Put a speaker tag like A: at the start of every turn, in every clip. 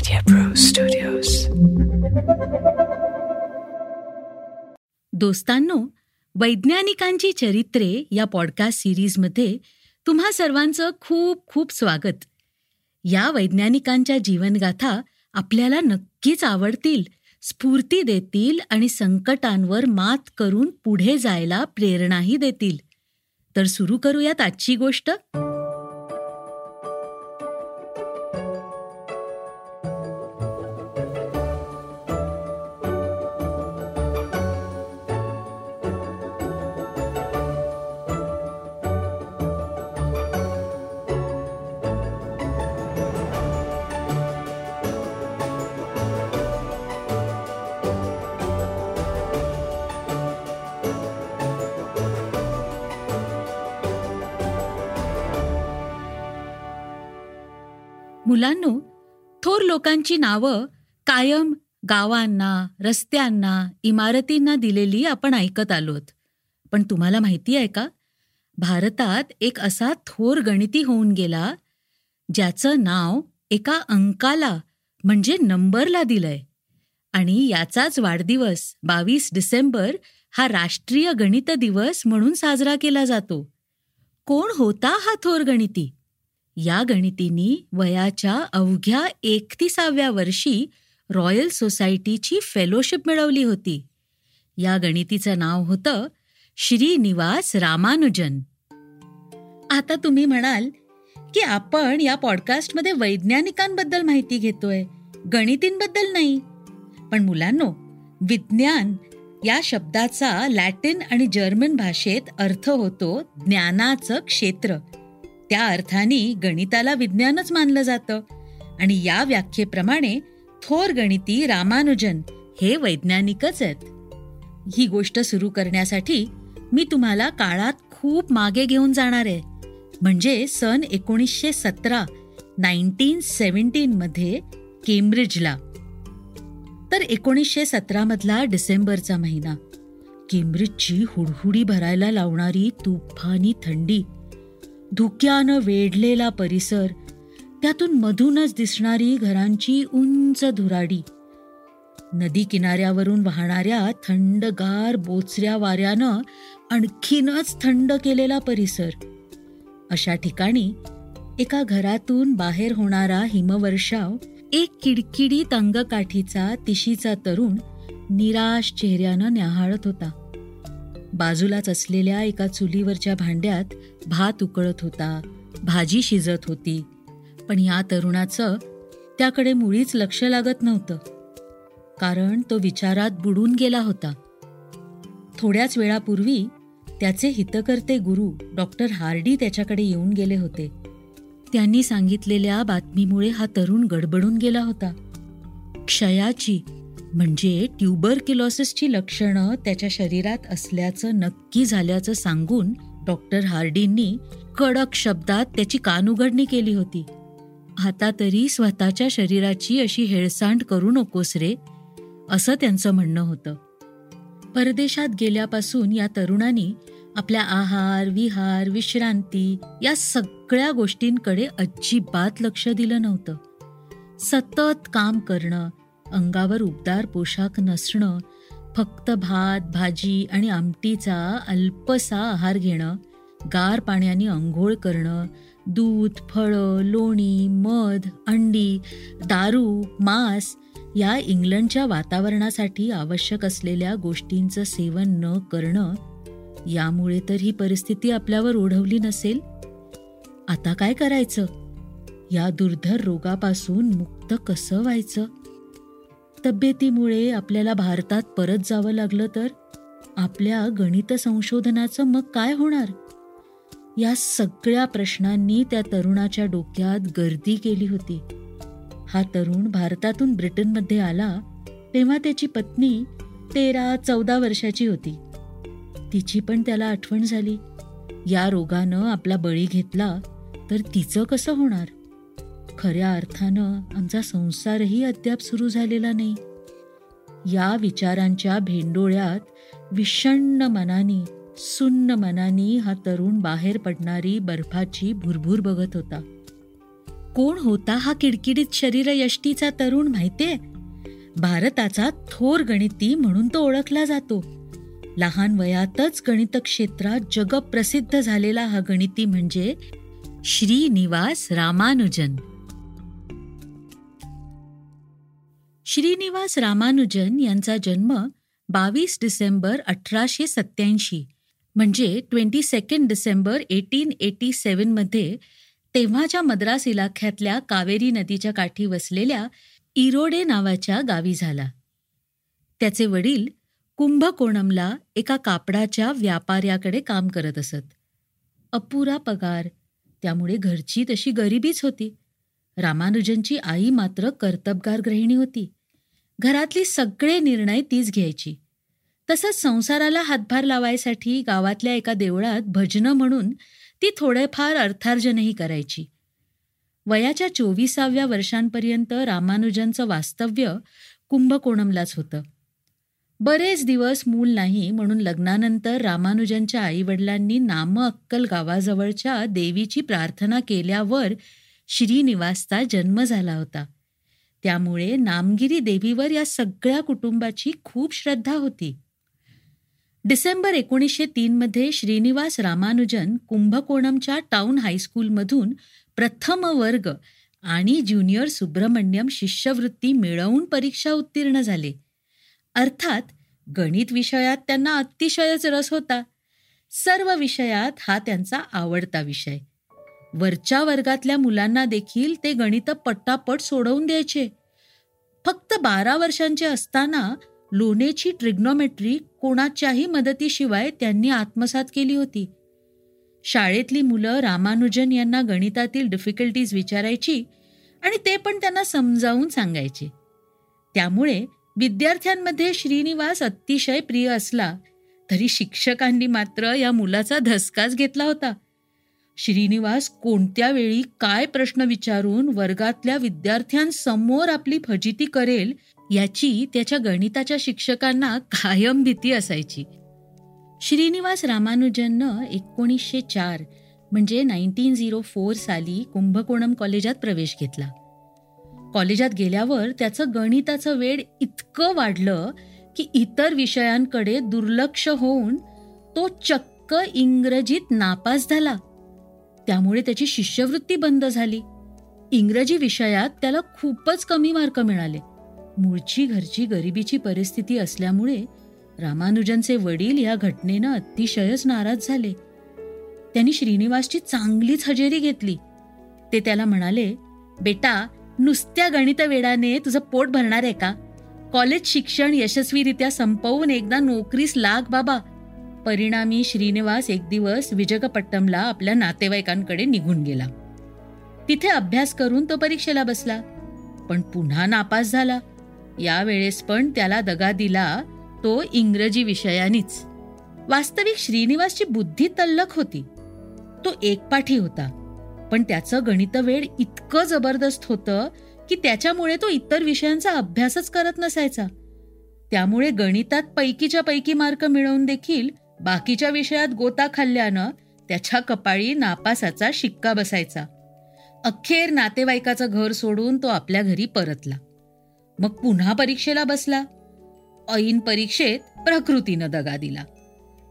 A: Media Pro Studios.
B: दोस्तांनो वैज्ञानिकांची चरित्रे या podcast सिरीजमध्ये तुम्हा सर्वांचं खूप खूप स्वागत. या वैज्ञानिकांच्या जीवनगाथा आपल्याला नक्कीच आवडतील स्फूर्ती देतील आणि संकटांवर मात करून पुढे जायला प्रेरणाही देतील. तर सुरू करूयात आजची गोष्ट. मुलांनो थोर लोकांची नावं कायम गावांना रस्त्यांना इमारतींना दिलेली आपण ऐकत आलोत. पण तुम्हाला माहिती आहे का? भारतात एक असा थोर गणिती होऊन गेला ज्याचं नाव एका अंकाला म्हणजे नंबरला दिलंय. आणि याचाच वाढदिवस बावीस डिसेंबर हा राष्ट्रीय गणित दिवस म्हणून साजरा केला जातो. कोण होता हा थोर गणिती? या गणितींनी वयाच्या अवघ्या एकतीसाव्या वर्षी रॉयल सोसायटीची फेलोशिप मिळवली होती. या गणितीचं नाव होतं श्रीनिवास रामानुजन. आता तुम्ही म्हणाल की आपण या पॉडकास्टमध्ये वैज्ञानिकांबद्दल माहिती घेतोय गणितींबद्दल नाही. पण मुलांनो विज्ञान या शब्दाचा लॅटिन आणि जर्मन भाषेत अर्थ होतो ज्ञानाचं क्षेत्र. त्या अर्थाने गणिताला विज्ञानच मानलं जातं. आणि या व्याख्येप्रमाणे थोर गणिती रामानुजन हे वैज्ञानिकच आहेत. ही गोष्ट सुरू करण्यासाठी मी तुम्हाला काळात खूप मागे घेऊन जाणार आहे. म्हणजे सन एकोणीसशे सतरा नाईन्टीन सेव्हन्टीन मध्ये केम्ब्रिजला. तर एकोणीसशे सतरामधला डिसेंबरचा महिना. केम्ब्रिजची हुडहुडी भरायला लावणारी तुफानी थंडी धुक्यानं वेढलेला परिसर त्यातून मधूनच दिसणारी घरांची उंच धुराडी नदी किनाऱ्यावरून वाहणाऱ्या थंडगार बोचऱ्या वाऱ्यानं आणखीनच थंड केलेला परिसर. अशा ठिकाणी एका घरातून बाहेर होणारा हिमवर्षाव एक किडकिडीत अंगकाठीचा तिशीचा तरुण निराश चेहऱ्यानं न्याहाळत होता. बाजूलाच असलेल्या एका चुलीवरच्या भांड्यात भात उकळत होता भाजी शिजत होती. पण या तरुणाचं त्याकडे मुळीच लक्ष लागत नव्हतं. कारण तो विचारात बुडून गेला होता. थोड्याच वेळापूर्वी त्याचे हितकर्ते गुरु डॉक्टर हार्डी त्याच्याकडे येऊन गेले होते. त्यांनी सांगितलेल्या बातमीमुळे हा तरुण गडबडून गेला होता. क्षयाची म्हणजे ट्युबरक्युलॉसिसची लक्षणं त्याच्या शरीरात असल्याचं नक्की झाल्याचं सांगून डॉक्टर हार्डींनी कडक शब्दात त्याची कानउघडणी केली होती. आता तरी स्वतःच्या शरीराची अशी हेळसांड करू नकोस रे असं त्यांचं म्हणणं होतं. परदेशात गेल्यापासून या तरुणांनी आपल्या आहार विहार विश्रांती या सगळ्या गोष्टींकडे अजिबात लक्ष दिलं नव्हतं. सतत काम करणं अंगावर उबदार पोशाख नसणं फक्त भात भाजी आणि आमटीचा अल्पसा आहार घेणं गार पाण्याने अंघोळ करणं दूध फळं लोणी मध अंडी दारू मांस या इंग्लंडच्या वातावरणासाठी आवश्यक असलेल्या गोष्टींचं सेवन न करणं यामुळे तर ही परिस्थिती आपल्यावर ओढवली नसेल? आता काय करायचं? या दुर्धर रोगापासून मुक्त कसं व्हायचं? तब्येतीमुळे आपल्याला भारतात परत जावं लागलं तर? आपल्या गणित संशोधनाचं मग काय होणार? या सगळ्या प्रश्नांनी त्या तरुणाच्या डोक्यात गर्दी केली होती. हा तरुण भारतातून ब्रिटनमध्ये आला तेव्हा त्याची पत्नी तेरा चौदा वर्षाची होती. तिची पण त्याला आठवण झाली. या रोगानं आपला बळी घेतला तर तिचं कसं होणार? खऱ्या अर्थानं आमचा संसारही अद्याप सुरू झालेला नाही. या विचारांच्या भेंडोळ्यात विषण्ण मनानी सुन्न मनानी हा तरुण बाहेर पडणारी बर्फाची भुरभूर बघत होता. कोण होता हा किडकिडीत शरीर यष्टीचा तरुण माहितीये? भारताचा थोर गणिती म्हणून तो ओळखला जातो. लहान वयातच गणित क्षेत्रात जगप्रसिद्ध झालेला हा गणिती म्हणजे श्रीनिवास रामानुजन. श्रीनिवास रामानुजन यांचा जन्म बावीस डिसेंबर अठराशे सत्याऐंशी म्हणजे twenty second December eighteen eighty सेवनमध्ये तेव्हाच्या मद्रास इलाख्यातल्या कावेरी नदीच्या काठी वसलेल्या इरोडे नावाच्या गावी झाला. त्याचे वडील कुंभकोणमला एका कापडाच्या व्यापाऱ्याकडे काम करत असत. अपुरा पगार त्यामुळे घरची तशी गरिबीच होती. रामानुजनची आई मात्र कर्तबगार गृहिणी होती. घरातली सगळे निर्णय तीच घ्यायची. तसंच संसाराला हातभार लावायसाठी गावातल्या एका देवळात भजनं म्हणून ती थोडेफार अर्थार्जनही करायची. वयाच्या चोवीसाव्या वर्षांपर्यंत रामानुजनचं वास्तव्य कुंभकोणमलाच होतं. बरेच दिवस मूल नाही म्हणून लग्नानंतर रामानुजनच्या आईवडिलांनी नाम अक्कल गावाजवळच्या देवीची प्रार्थना केल्यावर श्रीनिवासचा जन्म झाला होता. त्यामुळे नामगिरी देवीवर या सगळ्या कुटुंबाची खूप श्रद्धा होती. डिसेंबर एकोणीसशे तीनमध्ये श्रीनिवास रामानुजन कुंभकोणमच्या टाऊन हायस्कूलमधून प्रथम वर्ग आणि ज्युनियर सुब्रमण्यम शिष्यवृत्ती मिळवून परीक्षा उत्तीर्ण झाले. अर्थात गणित विषयात त्यांना अतिशयच रस होता. सर्व विषयात हा त्यांचा आवडता विषय. वरच्या वर्गातल्या मुलांना देखील ते गणित पट्टापट सोडवून द्यायचे. फक्त बारा वर्षांचे असताना लोणेची ट्रिग्नोमेट्री कोणाच्याही मदतीशिवाय त्यांनी आत्मसात केली होती. शाळेतली मुलं रामानुजन यांना गणितातील डिफिकल्टीज विचारायची आणि ते पण त्यांना समजावून सांगायचे. त्यामुळे विद्यार्थ्यांमध्ये श्रीनिवास अतिशय प्रिय असला तरी शिक्षकांनी मात्र या मुलाचा धसकाच घेतला होता. श्रीनिवास कोणत्या वेळी काय प्रश्न विचारून वर्गातल्या विद्यार्थ्यांसमोर आपली फजिती करेल याची त्याच्या गणिताच्या शिक्षकांना कायम भीती असायची. श्रीनिवास रामानुजननं एकोणीसशे चार म्हणजे नाईन्टीन झिरो फोर साली कुंभकोणम कॉलेजात प्रवेश घेतला. कॉलेजात गेल्यावर त्याचं गणिताचं वेळ इतकं वाढलं की इतर विषयांकडे दुर्लक्ष होऊन तो चक्क इंग्रजीत नापास झाला. त्यामुळे त्याची शिष्यवृत्ती बंद झाली. इंग्रजी विषयात त्याला खूपच कमी मार्क मिळाले. मूळची घरची गरिबीची परिस्थिती असल्यामुळे रामानुजनचे वडील या घटनेनं अतिशयच नाराज झाले. त्यांनी श्रीनिवासची चांगलीच हजेरी घेतली. ते त्याला म्हणाले बेटा नुसत्या गणित वेडाने तुझं पोट भरणार आहे का? कॉलेज शिक्षण यशस्वीरित्या संपवून एकदा नोकरीस लाग बाबा. परिणामी श्रीनिवास एक दिवस विजगपट्टमला आपल्या नातेवाईकांकडे निघून गेला. तिथे अभ्यास करून तो परीक्षेला बसला पण पुन्हा नापास झाला. यावेळेस पण त्याला दगा दिला तो इंग्रजी विषयानीच. वास्तविक श्रीनिवासची बुद्धी तल्लख होती. तो एकपाठी होता पण त्याचं गणित वेळ इतकं जबरदस्त होतं की त्याच्यामुळे तो इतर विषयांचा अभ्यासच करत नसायचा. त्यामुळे गणितात पैकीच्या पैकी मार्क मिळवून देखील बाकीच्या विषयात गोता खाल्ल्यानं त्याच्या कपाळी नापासाचा शिक्का बसायचा. अखेर नातेवाईकाचं घर सोडून तो आपल्या घरी परतला. मग पुन्हा परीक्षेला बसला. ऐन परीक्षेत प्रकृतीनं दगा दिला.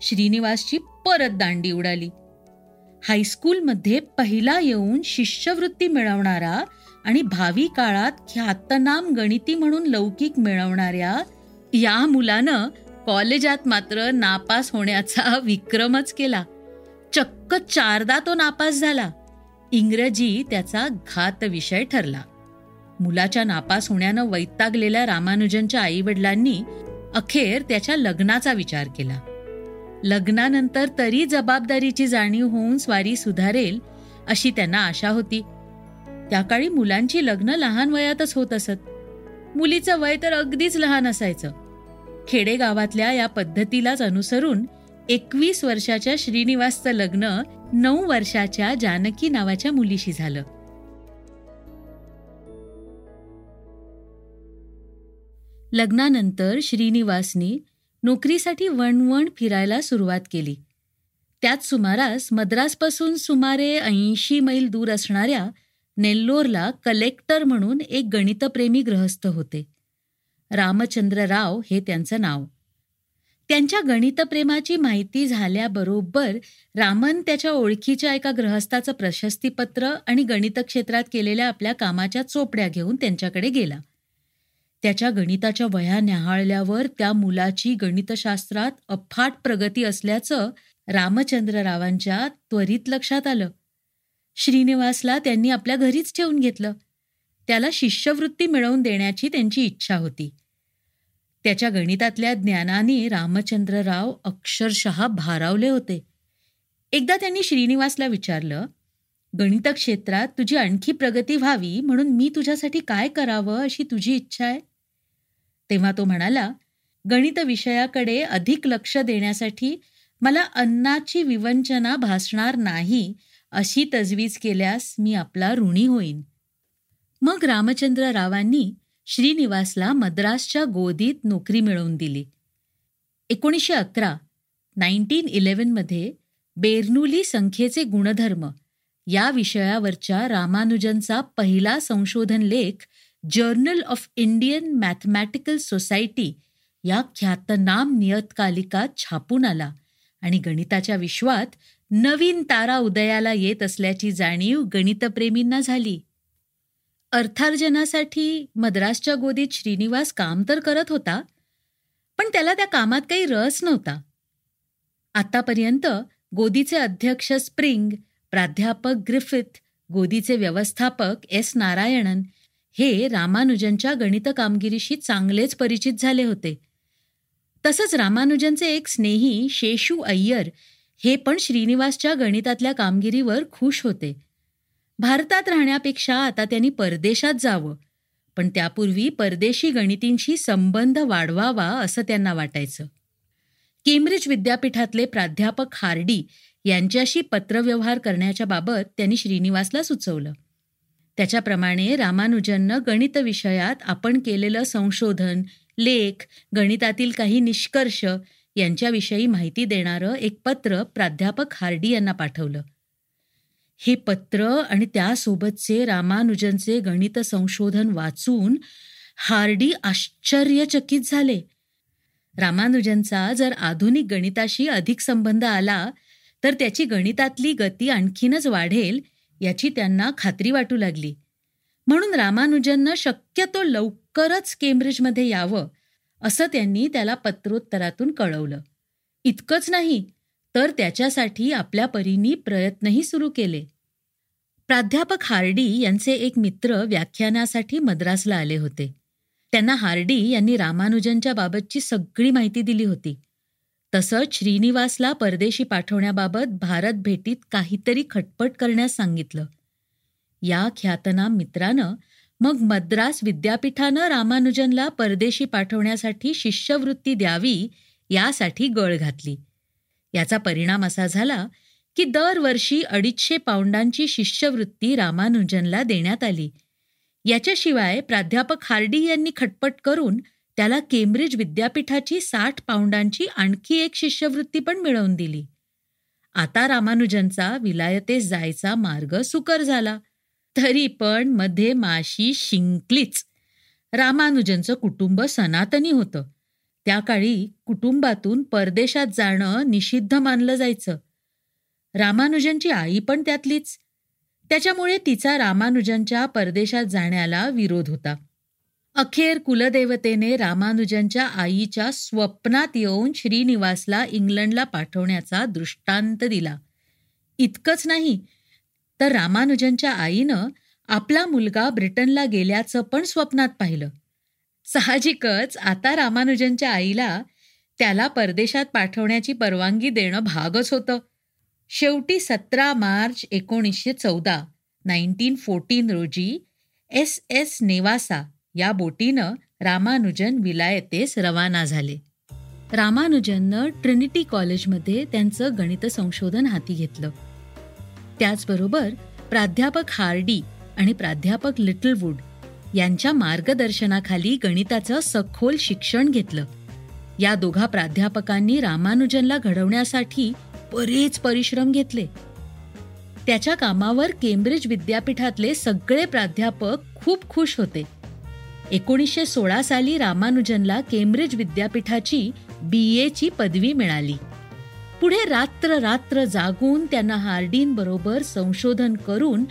B: श्रीनिवासची परत दांडी उडाली. हायस्कूलमध्ये पहिला येऊन शिष्यवृत्ती मिळवणारा आणि भावी काळात ख्यातनाम गणिती म्हणून लौकिक मिळवणाऱ्या या मुलानं कॉलेजात मात्र नापास होण्याचा विक्रमच केला. चक्क चारदा तो नापास झाला. इंग्रजी त्याचा घात विषय ठरला. मुलाच्या नापास होण्यानं वैतागलेल्या रामानुजनच्या आईवडिलांनी अखेर त्याच्या लग्नाचा विचार केला. लग्नानंतर तरी जबाबदारीची जाणीव होऊन स्वारी सुधारेल अशी त्यांना आशा होती. त्या काळी मुलांची लग्न लहान वयातच होत असत. मुलीचं वय तर अगदीच लहान असायचं. खेडेगावातल्या या पद्धतीलाच अनुसरून एकवीस वर्षाच्या श्रीनिवासचं लग्न नऊ वर्षाच्या जानकी नावाच्या मुलीशी झालं. लग्नानंतर श्रीनिवासनी नोकरीसाठी वणवण फिरायला सुरुवात केली. त्याच सुमारास मद्रासपासून सुमारे ऐंशी मैल दूर असणाऱ्या नेल्लोरला कलेक्टर म्हणून एक गणितप्रेमी ग्रहस्थ होते. रामचंद्र राव हे त्यांचं नाव. त्यांच्या गणितप्रेमाची माहिती झाल्याबरोबर रामन त्याच्या ओळखीच्या एका ग्रहस्थाचं प्रशस्तीपत्र आणि गणित क्षेत्रात केलेल्या आपल्या कामाच्या चोपड्या घेऊन त्यांच्याकडे गेला. त्याच्या गणिताच्या वया न्याहाळल्यावर त्या मुलाची गणितशास्त्रात अफाट प्रगती असल्याचं रामचंद्ररावांच्या त्वरित लक्षात आलं. श्रीनिवासला त्यांनी आपल्या घरीच ठेवून घेतलं. त्याला शिष्यवृत्ती मिळवून देण्याची त्यांची इच्छा होती. त्याच्या गणितातल्या ज्ञानाने रामचंद्रराव अक्षरशः भारावले होते. एकदा त्यांनी श्रीनिवासला विचारलं गणित क्षेत्रात तुझी आणखी प्रगती व्हावी म्हणून मी तुझ्यासाठी काय करावं अशी तुझी इच्छा आहे? तेव्हा तो म्हणाला गणित विषयाकडे अधिक लक्ष देण्यासाठी मला अन्नाची विवंचना भासणार नाही अशी तजवीज केल्यास मी आपला ऋणी होईन. मग रामचंद्र रावांनी श्रीनिवासला मद्रासच्या गोदीत नोकरी मिळवून दिली. एकोणीसशे अकरा नाईन्टीन इलेव्हनमध्ये बेर्नुली संख्येचे गुणधर्म या विषयावरच्या रामानुजनचा पहिला संशोधन लेख journal of Indian mathematical society या ख्यातनाम नियतकालिकात छापून आला आणि गणिताच्या विश्वात नवीन तारा उदयाला येत असल्याची जाणीव गणितप्रेमींना झाली. अर्थार्जनासाठी मद्रासच्या गोदीत श्रीनिवास काम तर करत होता पण त्याला त्या कामात काही रस नव्हता. आतापर्यंत गोदीचे अध्यक्ष स्प्रिंग प्राध्यापक ग्रिफिथ गोदीचे व्यवस्थापक एस नारायणन हे रामानुजनच्या गणित कामगिरीशी चांगलेच परिचित झाले होते. तसंच रामानुजनचे एक स्नेही शेषू अय्यर हे पण श्रीनिवासच्या गणितातल्या कामगिरीवर खुश होते. भारतात राहण्यापेक्षा आता त्यांनी परदेशात जावं. पण त्यापूर्वी परदेशी गणितींशी संबंध वाढवावा असं त्यांना वाटायचं. केम्ब्रिज विद्यापीठातले प्राध्यापक हार्डी यांच्याशी पत्रव्यवहार करण्याच्या बाबत त्यांनी श्रीनिवासला सुचवलं. त्याच्याप्रमाणे रामानुजननं गणित विषयात आपण केलेलं संशोधन लेख गणितातील काही निष्कर्ष यांच्याविषयी माहिती देणारं एक पत्र प्राध्यापक हार्डी यांना पाठवलं. हे पत्र आणि त्यासोबतचे रामानुजनचे गणित संशोधन वाचून हार्डी आश्चर्यचकित झाले. रामानुजनचा जर आधुनिक गणिताशी अधिक संबंध आला तर त्याची गणितातली गती आणखीनच वाढेल याची त्यांना खात्री वाटू लागली. म्हणून रामानुजननं शक्यतो लवकरच केम्ब्रिजमध्ये यावं असं त्यांनी त्याला पत्रोत्तरातून कळवलं. इतकंच नाही तर त्याच्यासाठी आपल्या परीनी प्रयत्नही सुरू केले. प्राध्यापक हार्डी यांचे एक मित्र व्याख्यानासाठी मद्रासला आले होते. त्यांना हार्डी यांनी रामानुजनच्या बाबतची सगळी माहिती दिली होती. तसंच श्रीनिवासला परदेशी पाठवण्याबाबत भारत भेटीत काहीतरी खटपट करण्यास सांगितलं. या ख्यातनाम मित्रानं मग मद्रास विद्यापीठानं रामानुजनला परदेशी पाठवण्यासाठी शिष्यवृत्ती द्यावी यासाठी गळ घातली. याचा परिणाम असा झाला की दरवर्षी अडीचशे पाऊंडांची शिष्यवृत्ती रामानुजनला देण्यात आली. याच्याशिवाय प्राध्यापक हार्डी यांनी खटपट करून त्याला केम्ब्रिज विद्यापीठाची साठ पाऊंडांची आणखी एक शिष्यवृत्ती पण मिळवून दिली. आता रामानुजनचा विलायतेस जायचा मार्ग सुकर झाला. तरी पण मध्ये माशी शिंकलीच. रामानुजनचं कुटुंब सनातनी होतं. त्या काळी कुटुंबातून परदेशात जाणं निषिद्ध मानलं जायचं. रामानुजनची आई पण त्यातलीच. त्याच्यामुळे तिचा रामानुजनच्या परदेशात जाण्याला विरोध होता. अखेर कुलदेवतेने रामानुजनच्या आईच्या स्वप्नात येऊन श्रीनिवासला इंग्लंडला पाठवण्याचा दृष्टांत दिला. इतकंच नाही तर रामानुजनच्या आईनं आपला मुलगा ब्रिटनला गेल्याचं पण स्वप्नात पाहिलं. साहजिकच आता रामानुजनच्या आईला त्याला परदेशात पाठवण्याची परवानगी देणं भागच होतं. शेवटी सतरा मार्च एकोणीसशे चौदा नाईन्टीन फोर्टीन रोजी एस एस नेवासा या बोटीनं रामानुजन विलायतेस रवाना झाले. रामानुजननं ट्रिनिटी कॉलेजमध्ये त्यांचं गणित संशोधन हाती घेतलं. त्याचबरोबर प्राध्यापक हार्डी आणि प्राध्यापक लिटलवूड यांच्या मार्गदर्शनाखाली गणिताचं सखोल शिक्षण घेतलं. या दोघा प्राध्यापकांनी रामानुजनला घडवण्यासाठी बरेच परिश्रम घेतले. त्याच्या कामावर केम्ब्रिज विद्यापीठातले सगळे प्राध्यापक खूप खुश होते. एकोणीसशे सोळा साली रामानुजनला केम्ब्रिज विद्यापीठाची बी एची पदवी मिळाली. पुढे रात्र रात्र जागून त्यांना हार्डीन बरोबर संशोधन करून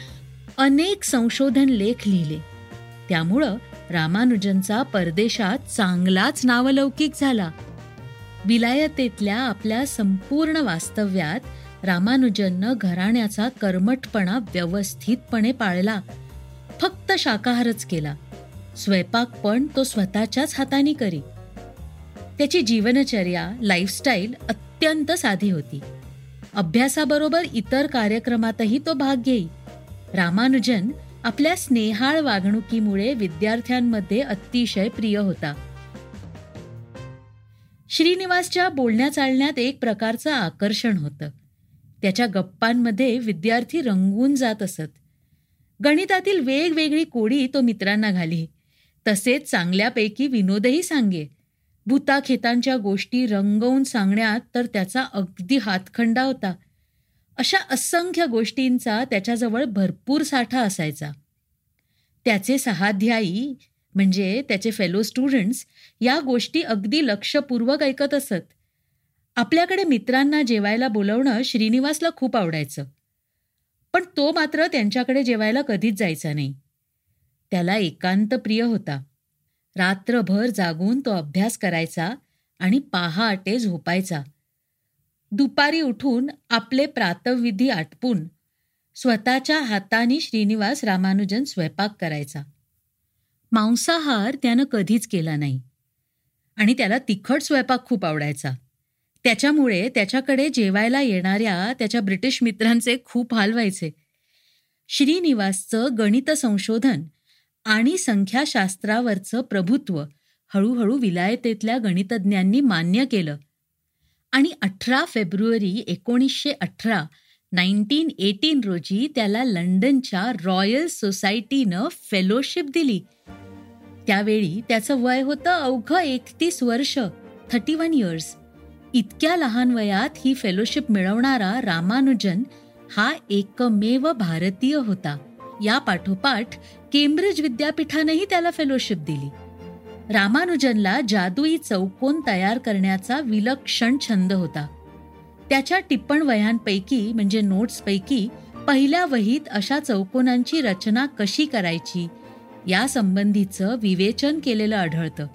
B: अनेक संशोधन लेख लिहिले. त्यामुळं रामानुजनचा परदेशात चांगलाच नावलौकिक झाला. विलायतेतल्या आपल्या संपूर्ण वास्तव्यात रामानुजननं घराण्याचा कर्मठपणा व्यवस्थितपणे पाळला. फक्त शाकाहारच केला. स्वयंपाक पण तो स्वतःच्याच हाताने करी. त्याची जीवनचर्या लाईफस्टाईल अत्यंत साधी होती. अभ्यासाबरोबर इतर कार्यक्रमातही तो भाग घेई. रामानुजन आपल्या स्नेहाळ वागणुकीमुळे विद्यार्थ्यांमध्ये अतिशय प्रिय होता. श्रीनिवासच्या बोलण्या चालण्यात एक प्रकारचं आकर्षण होतं. त्याच्या गप्पांमध्ये विद्यार्थी रंगून जात असत. गणितातील वेगवेगळी कोडी तो मित्रांना घाली. तसेच चांगल्यापैकी विनोदही सांगे. भूताखेतांच्या गोष्टी रंगवून सांगण्यात तर त्याचा अगदी हातखंडा होता. अशा असंख्य गोष्टींचा त्याच्याजवळ भरपूर साठा असायचा. त्याचे सहाध्यायी म्हणजे त्याचे फेलो स्टुडंट्स या गोष्टी अगदी लक्षपूर्वक ऐकत असत. आपल्याकडे मित्रांना जेवायला बोलवणं श्रीनिवासला खूप आवडायचं. पण तो मात्र त्यांच्याकडे जेवायला कधीच जायचा नाही. त्याला एकांत प्रिय होता. रात्रभर जागून तो अभ्यास करायचा आणि पहाटे झोपायचा. दुपारी उठून आपले प्रातविधी आटपून स्वतःच्या हाताने श्रीनिवास रामानुजन स्वयंपाक करायचा. मांसाहार त्यानं कधीच केला नाही आणि त्याला तिखट स्वयंपाक खूप आवडायचा. त्याच्यामुळे त्याच्याकडे जेवायला येणाऱ्या त्याच्या ब्रिटिश मित्रांचे खूप हाल व्हायचे. श्रीनिवासचं गणित संशोधन आणि संख्याशास्त्रावरचं प्रभुत्व हळूहळू विलायतेतल्या गणितज्ञांनी मान्य केलं. आणि अठरा फेब्रुवारी एकोणीसशे अठरा नाईन्टीन एटीन रोजी त्याला लंडनच्या रॉयल सोसायटीनं फेलोशिप दिली. त्यावेळी त्याचं वय होतं अवघं एकतीस वर्ष थर्टी वन इयर्स इतक्या लहान वयात ही फेलोशिप मिळवणारा रामानुजन हा एकमेव भारतीय होता. या पाठोपाठ केम्ब्रिज विद्यापीठानंही त्याला फेलोशिप दिली. रामानुजनला जादुई चौकोन तयार करण्याचा विलक्षण छंद होता. त्याच्या टिप्पण वह्यांपैकी म्हणजे नोट्सपैकी पहिल्या वहीत अशा चौकोनांची रचना कशी करायची या संबंधीचं विवेचन केलेलं आढळतं.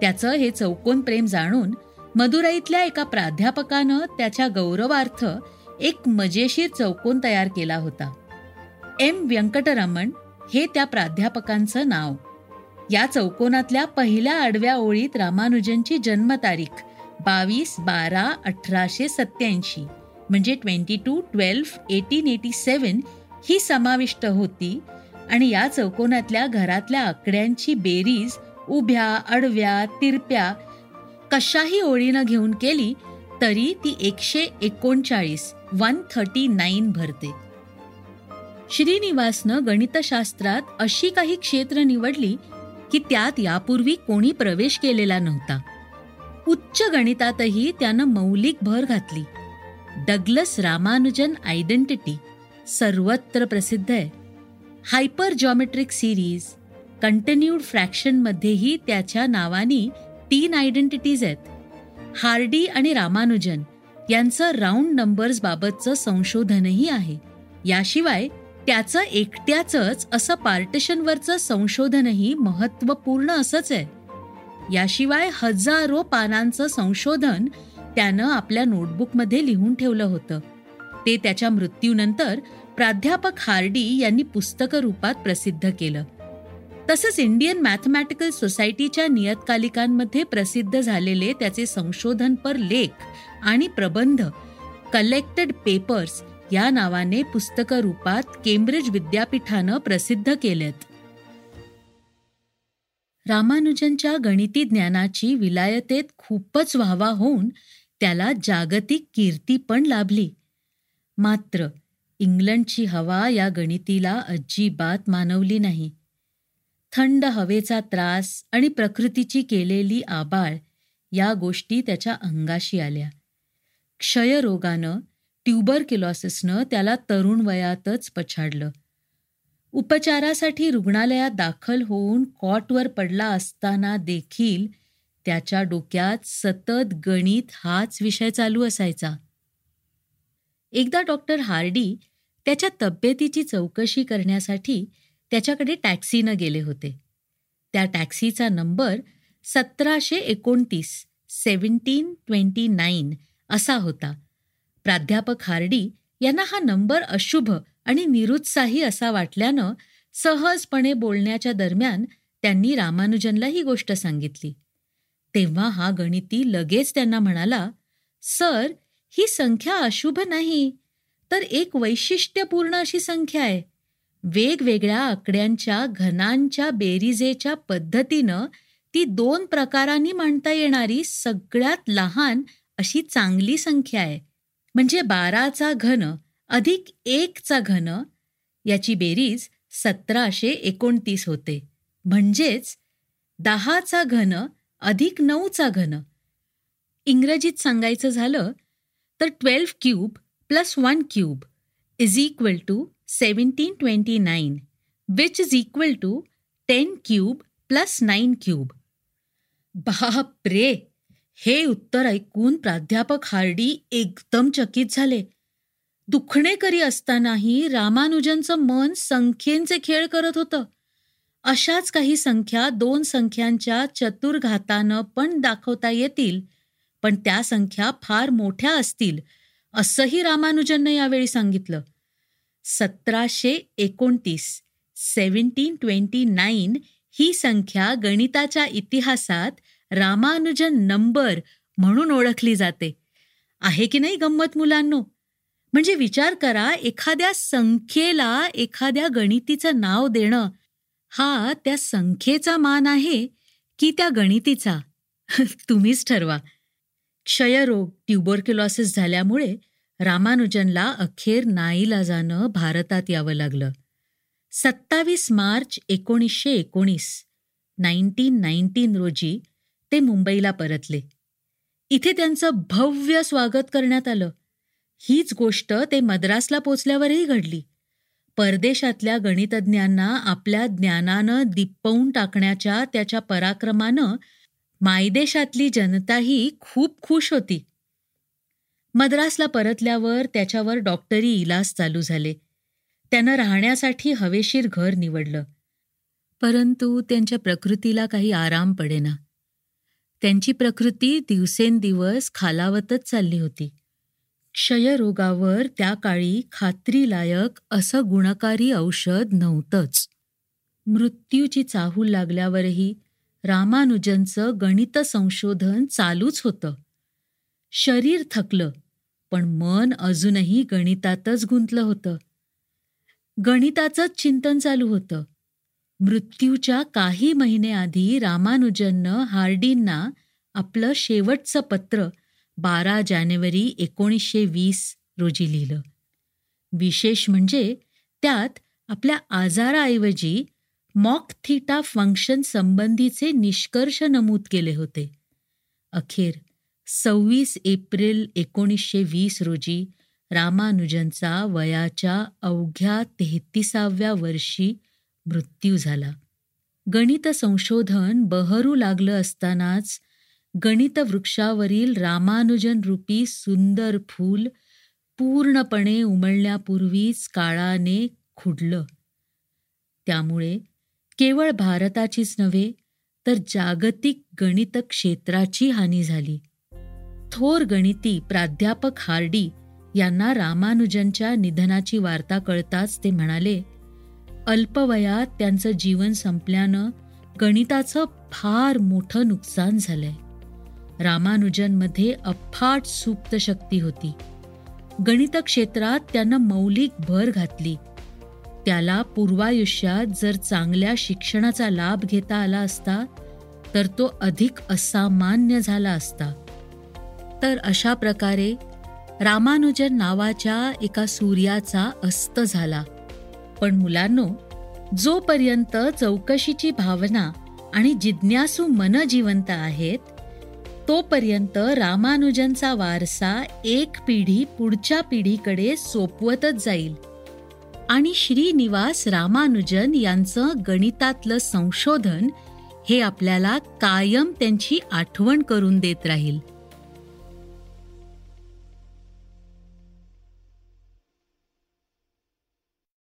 B: त्याचं हे चौकोन प्रेम जाणून मदुराईतल्या एका प्राध्यापकानं त्याच्या गौरवार्थ एक मजेशीर चौकोन तयार केला होता. एम. व्यंकटरमण हे त्या प्राध्यापकांचं नाव. या चौकोनातल्या पहिल्या आडव्या ओळीत रामानुजनची जन्मतारीख बावीस बारा अठराशे सत्याऐंशी म्हणजे twenty two twelve eighteen eighty seven ही समाविष्ट होती आणि या चौकोनातल्या घरातल्या आकड्यांची बेरीज उभ्या आडव्या तिरप्या कशाही ओळीनं घेऊन केली तरी ती एकशे एकोणचाळीस वन थर्टी नाईन भरते. श्रीनिवासनं गणितशास्त्रात अशी काही क्षेत्र निवडली की त्यात यापूर्वी कोणी प्रवेश केलेला नव्हता. उच्च गणितातही त्यानं मौलिक भर घातली. डगलस रामानुजन आयडेंटिटी सर्वत्र प्रसिद्ध आहे. हायपर जॉमेट्रिक सिरीज कंटिन्यूड फ्रॅक्शनमध्येही त्याच्या नावानी तीन आयडेंटिटीज आहेत. हार्डी आणि रामानुजन यांचं राऊंड नंबर्सबाबतचं संशोधनही आहे. याशिवाय त्याचं एकट्याचंच असं पार्टिशनवरचं संशोधनही महत्त्वपूर्ण असंच आहे. याशिवाय हजारो पानांचं संशोधन त्यानं आपल्या नोटबुकमध्ये लिहून ठेवलं होतं. ते त्याच्या मृत्यूनंतर प्राध्यापक हार्डी यांनी पुस्तक रूपात प्रसिद्ध केलं. तसंच इंडियन मॅथमॅटिकल सोसायटीच्या नियतकालिकांमध्ये प्रसिद्ध झालेले त्याचे संशोधनपर लेख आणि प्रबंध कलेक्टेड पेपर्स या नावाने पुस्तक रूपात केम्ब्रिज विद्यापीठानं प्रसिद्ध केलेत. रामानुजनच्या गणिती ज्ञानाची विलायतेत खूपच व्हावा होऊन त्याला जागतिक कीर्ती पण लाभली. मात्र इंग्लंडची हवा या गणितीला अजिबात मानवली नाही. थंड हवेचा त्रास आणि प्रकृतीची केलेली आबाळ या गोष्टी त्याच्या अंगाशी आल्या. क्षयरोगानं ट्युबरक्युलॉसिसनं त्याला तरुण वयातच पछाडलं. उपचारासाठी रुग्णालयात दाखल होऊन कॉटवर पडला असताना देखील त्याच्या डोक्यात सतत गणित हाच विषय चालू असायचा. एकदा डॉक्टर हार्डी त्याच्या तब्येतीची चौकशी करण्यासाठी त्याच्याकडे टॅक्सीनं गेले होते. त्या टॅक्सीचा नंबर सतराशे एकोणतीस सेवन्टीन ट्वेंटी नाईन असा होता. प्राध्यापक हार्डी यांना हा नंबर अशुभ आणि निरुत्साही असा वाटल्यानं सहजपणे बोलण्याच्या दरम्यान त्यांनी रामानुजनला ही गोष्ट सांगितली. तेव्हा हा गणिती लगेच त्यांना म्हणाला सर ही संख्या अशुभ नाही तर एक वैशिष्ट्यपूर्ण अशी संख्या आहे. वेगवेगळ्या आकड्यांच्या घनांच्या बेरीजेच्या पद्धतीनं ती दोन प्रकारांनी मांडता येणारी सगळ्यात लहान अशी चांगली संख्या आहे. म्हणजे बाराचा घन अधिक एकचा घन याची बेरीज सतराशे एकोणतीस होते. म्हणजेच दहाचा घन अधिक नऊचा घन. इंग्रजीत सांगायचं झालं तर twelve cube plus one cube is equal to seventeen twenty nine which is equal to ten cube plus nine cube. बाप रे हे उत्तर ऐकून प्राध्यापक हार्डी एकदम चकित झाले. दुखणेकरी असतानाही रामानुजनचं मन संख्येंचे खेळ करत होतं. अशाच काही संख्या दोन संख्यांच्या चतुर्घातानं पण दाखवता येतील पण त्या संख्या फार मोठ्या असतील असंही रामानुजननं यावेळी सांगितलं. सतराशे एकोणतीस सेव्हन्टीन ट्वेंटी नाईन ही संख्या गणिताच्या इतिहासात रामानुजन नंबर म्हणून ओळखली जाते. आहे की नाही गंमत मुलांनो? म्हणजे विचार करा एखाद्या संख्येला एखाद्या गणितीचं नाव देणं हा त्या संख्येचा मान आहे की त्या गणितीचा? तुम्हीच ठरवा. क्षयरोग ट्युबरक्युलॉसिस झाल्यामुळे रामानुजनला अखेर नाईलाजानं भारतात यावं लागलं. सत्तावीस मार्च एकोणीसशे एकोणीस नाईन्टीन नाईन्टीन रोजी ते मुंबईला परतले. इथे त्यांचं भव्य स्वागत करण्यात आलं. हीच गोष्ट ते मद्रासला पोचल्यावरही घडली. परदेशातल्या गणितज्ञांना आपल्या ज्ञानानं दिपवून टाकण्याच्या त्याच्या पराक्रमानं मायदेशातली जनताही खूप खुश होती. मद्रासला परतल्यावर त्याच्यावर डॉक्टरी इलाज चालू झाले. त्यानं राहण्यासाठी हवेशीर घर निवडलं. परंतु त्यांच्या प्रकृतीला काही आराम पडेना. त्यांची प्रकृती दिवसेंदिवस खालावतच चालली होती. क्षयरोगावर त्या काळी खात्रीलायक असं गुणकारी औषध नव्हतंच. मृत्यूची चाहूल लागल्यावरही रामानुजनचं गणित संशोधन चालूच होतं. शरीर थकलं पण मन अजूनही गणितातच गुंतलं होतं. गणिताचंच चिंतन चालू होतं. मृत्यूच्या काही महिने आधी रामानुजननं हार्डींना आपलं शेवटचं पत्र बारा जानेवारी एकोणीसशे वीस रोजी लिहिलं. विशेष म्हणजे त्यात आपल्या आजाराऐवजी मॉक थिटा फंक्शन संबंधीचे निष्कर्ष नमूद केले होते. अखेर सव्वीस एप्रिल एकोणीसशे वीस रोजी रामानुजनचा वयाच्या अवघ्या तेहतीसाव्या वर्षी मृत्यू झाला. गणित संशोधन बहरू लागलं असतानाच गणित वृक्षावरील रामानुजन रूपी सुंदर फूल पूर्णपणे उमलण्यापूर्वीच काळाने खुडलं. त्यामुळे केवळ भारताचीच नव्हे तर जागतिक गणित क्षेत्राची हानी झाली. थोर गणिती प्राध्यापक हार्डी यांना रामानुजनच्या निधनाची वार्ता कळताच ते म्हणाले अल्पवयात त्यांचं जीवन संपल्यानं गणिताचं फार मोठं नुकसान झालंय. रामानुजनमध्ये अफाट सुप्त शक्ती होती. गणित क्षेत्रात त्यानं मौलिक भर घातली. त्याला पूर्वायुष्यात जर चांगल्या शिक्षणाचा लाभ घेता आला असता तर तो अधिक असामान्य झाला असता. तर अशा प्रकारे रामानुजन नावाच्या एका सूर्याचा अस्त झाला. पण मुलांनो जोपर्यंत चौकशीची भावना आणि जिज्ञासू मन जिवंत आहेत तोपर्यंत रामानुजनचा वारसा एक पिढी पुढच्या पिढीकडे सोपवतच जाईल. आणि श्रीनिवास रामानुजन यांचं गणितातलं संशोधन हे आपल्याला कायम त्यांची आठवण करून देत राहील.